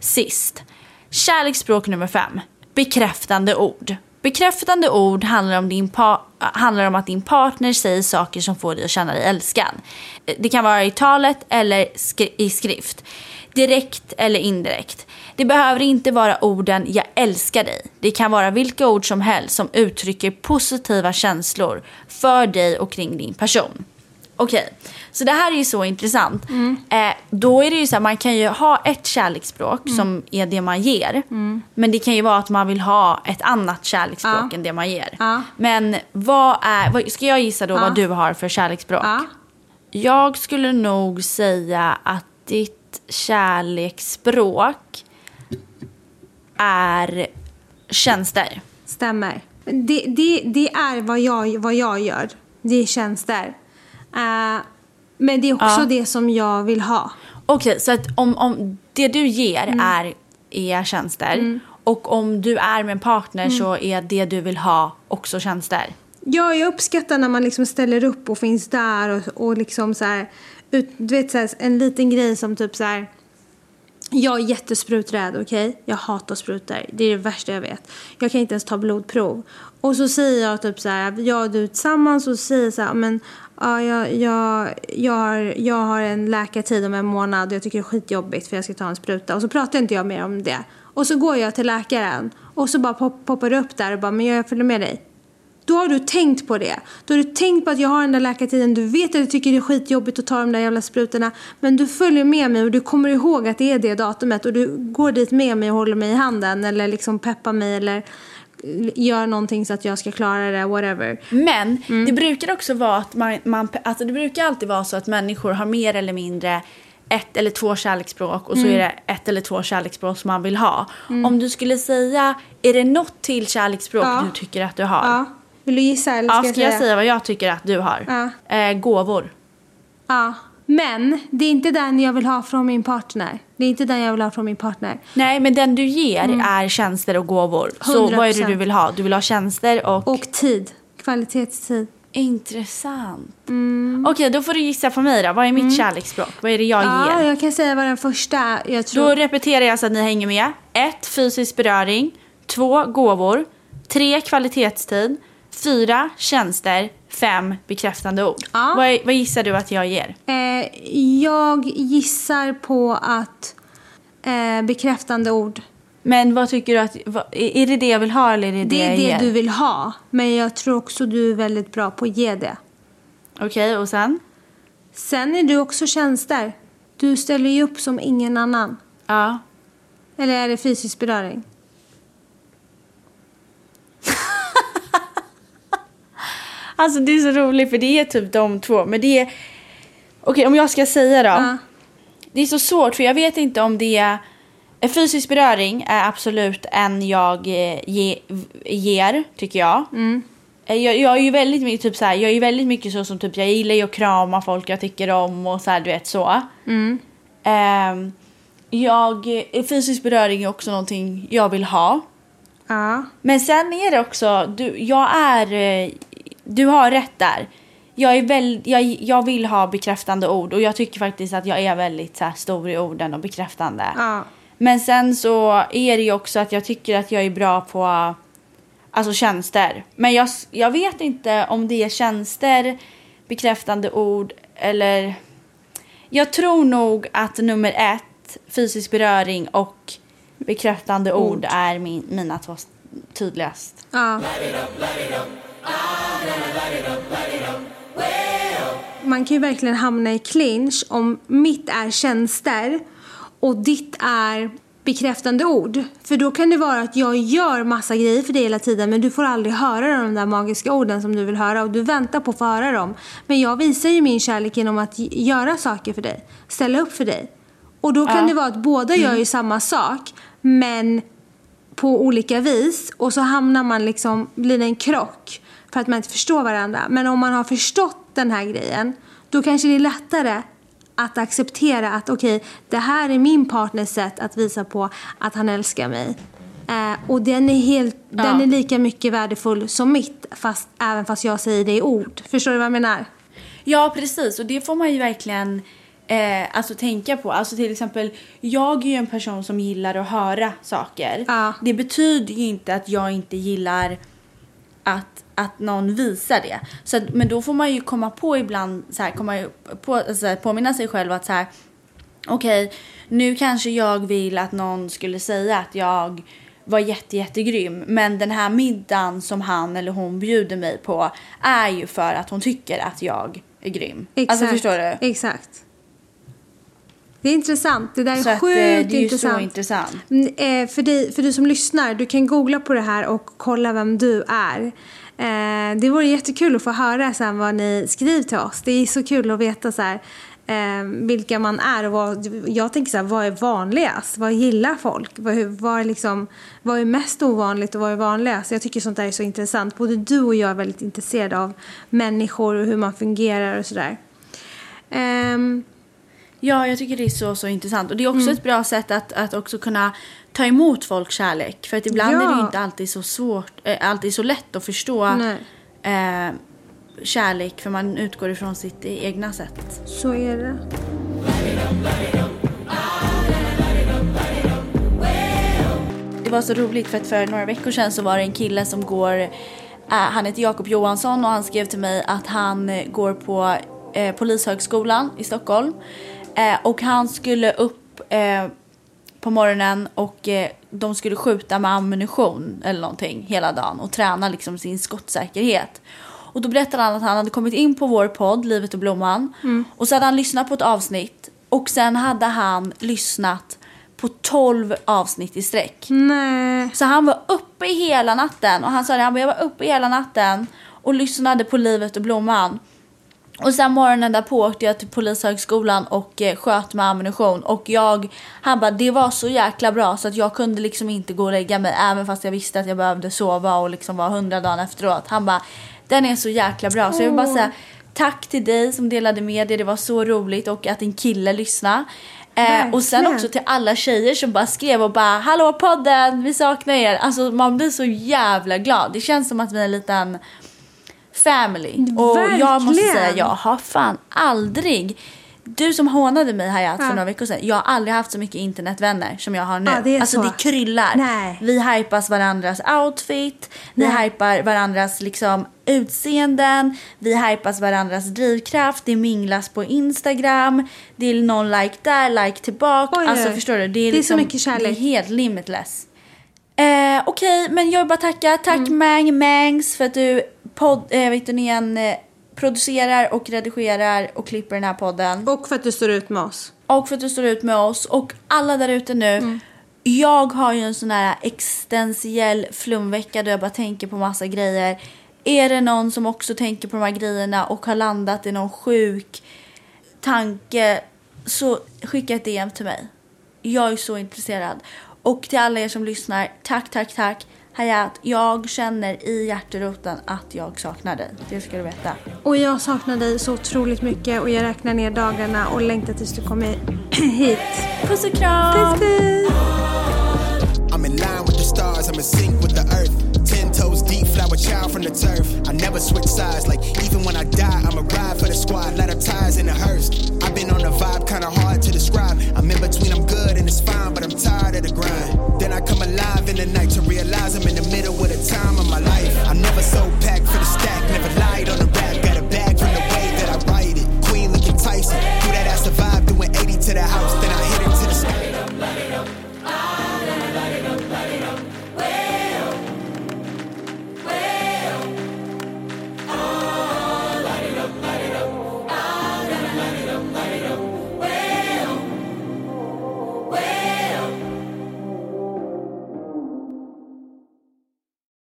Sist, kärleksspråk nummer fem, bekräftande ord. Bekräftande ord handlar om, din handlar om att din partner säger saker som får dig att känna dig älskad. Det kan vara i talet eller skri- i skrift. Direkt eller indirekt. Det behöver inte vara orden “jag älskar dig”. Det kan vara vilka ord som helst som uttrycker positiva känslor för dig och kring din person. Okej, så det här är ju så intressant. Eh, då är det ju så här, man kan ju ha ett kärleksspråk som är det man ger. Men det kan ju vara att man vill ha ett annat kärleksspråk Ja. än det man ger. Ja. Men vad är, vad, ska jag gissa då Ja. vad du har för kärleksspråk? Ja. Jag skulle nog säga att ditt kärleksspråk är tjänster. Stämmer. Det, det, det är vad jag, vad jag gör. Det är tjänster. Eh, men det är också Ja. det som jag vill ha. Okej, så att om, om det du ger Mm. är, är tjänster och om du är med en partner Mm. så är det du vill ha också tjänster. Ja, jag uppskattar när man liksom ställer upp och finns där och, och liksom så här, ut, du vet så här, en liten grej som typ så här. Jag är jättespruträdd, okej? Jag hatar sprutor. Det är det värsta jag vet. Jag kan inte ens ta blodprov. Och så säger jag typ så här, jag och du tillsammans och säger så här, men ja, jag, jag, jag, har, jag har en läkartid om en månad och jag tycker det är skitjobbigt för jag ska ta en spruta. Och så pratar inte jag mer om det. Och så går jag till läkaren och så bara pop, poppar det upp där och bara, men jag följer med dig. Då har du tänkt på det. Då har du tänkt på att jag har den där läkartiden. Du vet att jag tycker det är skitjobbigt att ta de där jävla sprutorna. Men du följer med mig och du kommer ihåg att det är det datumet. Och du går dit med mig och håller mig i handen. Eller liksom peppar mig eller gör någonting så att jag ska klara det, whatever. Men Mm. det brukar också vara att man, man alltså det brukar alltid vara så att människor har mer eller mindre ett eller två kärleksspråk och så Mm. är det ett eller två kärleksspråk som man vill ha. Om du skulle säga, är det något till kärleksspråk Ja. du tycker att du har? Ja. Vill du gissa eller Ja, ska, ska jag säga vad jag tyger att du har? Ja. Eh, gåvor. Ja. Men det är inte den jag vill ha från min partner. Det är inte den jag vill ha från min partner. Nej, men den du ger är tjänster och gåvor. Så vad är det 100%. du vill ha? Du vill ha tjänster och... Och tid. Kvalitetstid. Intressant. Okej, då får du gissa på mig då. Vad är mitt kärleksspråk? Vad är det jag Ja, ger? jag kan säga vad den första. Jag Då tror... repeterar jag så att ni hänger med. 1. Fysisk beröring. 2. Gåvor. 3. Kvalitetstid. 4. Tjänster. 5. Bekräftande ord. Ja. Vad, vad gissar du att jag ger? Eh, jag gissar på att eh, bekräftande ord. Men vad tycker du att... Vad, är det det jag vill ha eller är det det, Det är jag det ger? du vill ha. Men jag tror också du är väldigt bra på att ge det. Okej, och sen? Sen är du också tjänster. Du ställer ju upp som ingen annan. Ja. Eller är det fysisk beröring? Alltså det är så roligt för det är typ de två. Men det är... Okej, om jag ska säga då. Ja. Det är så svårt för jag vet inte om det är... Fysisk beröring är absolut en jag eh, ge, ger, tycker jag. Eh, Jag, jag är ju väldigt mycket typ så här, jag är väldigt mycket så som typ jag gillar ju att krama folk jag tycker om och så här, du vet så. Ehm, jag, eh, fysisk beröring är också någonting jag vill ha. Ja. Men sen är det också, du, jag är, du har rätt där. Jag, är väl, jag, jag vill ha bekräftande ord och jag tycker faktiskt att jag är väldigt så här, stor i orden och bekräftande. Ja. Men sen så är det ju också att jag tycker att jag är bra på alltså tjänster. Men jag, jag vet inte om det är tjänster, bekräftande ord eller... Jag tror nog att nummer ett, fysisk beröring och bekräftande ord, är min, mina två tydligast. Ja. Man kan ju verkligen hamna i clinch om mitt är tjänster och ditt är bekräftande ord. För då kan det vara att jag gör massa grejer för dig hela tiden men du får aldrig höra de där magiska orden som du vill höra och du väntar på att få höra dem. Men jag visar ju min kärlek genom att göra saker för dig, ställa upp för dig. Och då kan Ja. det vara att båda gör ju samma sak men på olika vis och så hamnar man liksom, blir det en krock för att man inte förstår varandra. Men om man har förstått den här grejen då kanske det är lättare att acceptera att okej, det här är min partners sätt att visa på att han älskar mig. Eh, och den är, helt, den är lika mycket värdefull som mitt, fast, även fast jag säger det i ord. Förstår du vad jag menar? Ja, precis. Och det får man ju verkligen eh, alltså, tänka på. Alltså till exempel, jag är ju en person som gillar att höra saker. Ja. Det betyder ju inte att jag inte gillar att, att någon visar det. Så att, men då får man ju komma på ibland, så här, komma på, alltså, påminna sig själv att så här, okej, nu kanske jag vill att någon skulle säga att jag var jätte, jättegrym. Men den här middagen som han eller hon bjuder mig på är ju för att hon tycker att jag är grym. Alltså förstår du? Exakt. Det är intressant. Det där är Så att, eh, sjukt det är ju intressant. så intressant. Mm, eh, för, dig, för du som lyssnar, du kan googla på det här och kolla vem du är. Eh, det vore jättekul att få höra sen vad ni skriver till oss. Det är så kul att veta så här, eh, vilka man är. Och vad, jag tänker så här, vad är vanligast? Vad gillar folk? Vad, vad, är liksom, vad är mest ovanligt och vad är vanligast? Jag tycker sånt där är så intressant. Både du och jag är väldigt intresserade av människor och hur man fungerar och sådär. Ehm, Ja, jag tycker det är så, så intressant. Och det är också Mm. ett bra sätt att, att också kunna ta emot folks kärlek. För att ibland Ja. är det inte alltid så svårt, eh, alltid så lätt att förstå eh, kärlek. För man utgår ifrån sitt egna sätt. så är det. Det var så roligt för att för några veckor sedan så var det en kille som går, eh, han heter Jakob Johansson och han skrev till mig att han går på eh, Polishögskolan i Stockholm. Eh, och han skulle upp eh, på morgonen och eh, de skulle skjuta med ammunition eller någonting hela dagen och träna liksom sin skottsäkerhet. Och då berättade han att han hade kommit in på vår podd Livet och Blomman och så hade han lyssnat på ett avsnitt och sen hade han lyssnat på 12 avsnitt i sträck. Nej. Så han var uppe hela natten och han sa det, han bara, jag var uppe hela natten och lyssnade på Livet och Blomman. Och sen morgonen därpå åkte jag till polishögskolan och eh, sköt med ammunition. Och jag, han bara, det var så jäkla bra så att jag kunde liksom inte gå och lägga mig även fast jag visste att jag behövde sova och liksom var hundra dagar efteråt. Han bara, den är så jäkla bra. Så jag vill bara säga tack till dig som delade med dig, det var så roligt och att din kille lyssnade. Eh, och sen också till alla tjejer som bara skrev och bara Hallå podden, vi saknar er. Alltså man blir så jävla glad. Det känns som att vi är en liten family. Och jag måste säga, jag har fan aldrig du som hånade mig Hayat för Ja. några veckor sedan. Jag har aldrig haft så mycket internetvänner som jag har nu. Ja, det alltså så. det kryllar. Nej. Vi hypas varandras outfit. Vi Nej. hypar varandras liksom utseenden. Vi hypas varandras drivkraft. Det minglas på Instagram. Det är någon like där, like tillbaka. Oj, alltså förstår du? Det är så liksom, mycket kärlek. Det är helt limitless. Eh, Okej, men jag vill bara tacka. Tack Mm. Mang Mangs för att du podd, eh, vet du, igen, eh, producerar och redigerar och klipper den här podden. Och för att du står ut med oss. Och för att du står ut med oss. Och alla där ute nu. Jag har ju en sån här existentiell flumvecka där jag bara tänker på massa grejer. Är det någon som också tänker på de här grejerna och har landat i någon sjuk tanke så skicka ett DM till mig. Jag är så intresserad. Och till alla er som lyssnar, tack, tack, tack. Hayat, jag känner i hjärteroten att jag saknar dig. Det ska du veta. Och jag saknar dig så otroligt mycket och jag räknar ner dagarna och längtar tills du kommer hit. Puss och kram! Puss, puss. I'm in line with the stars, I'm in sync with the earth. Ten toes deep, flower child from the turf. I never switch sides, like even when I die, I'm a ride for the squad, lot of ties in the hearse. I've been on the vibe, kinda hard to describe. I'm in between, I'm good and it's fine, but I'm tired of the grind. Then I come alive in the night to realize I'm in the middle of the time of my life. I'm never so packed for the stack, never lied on the rap. Got a bag from the way that I write it. Queen looking Tyson, through that ass survive doing 80 to the house.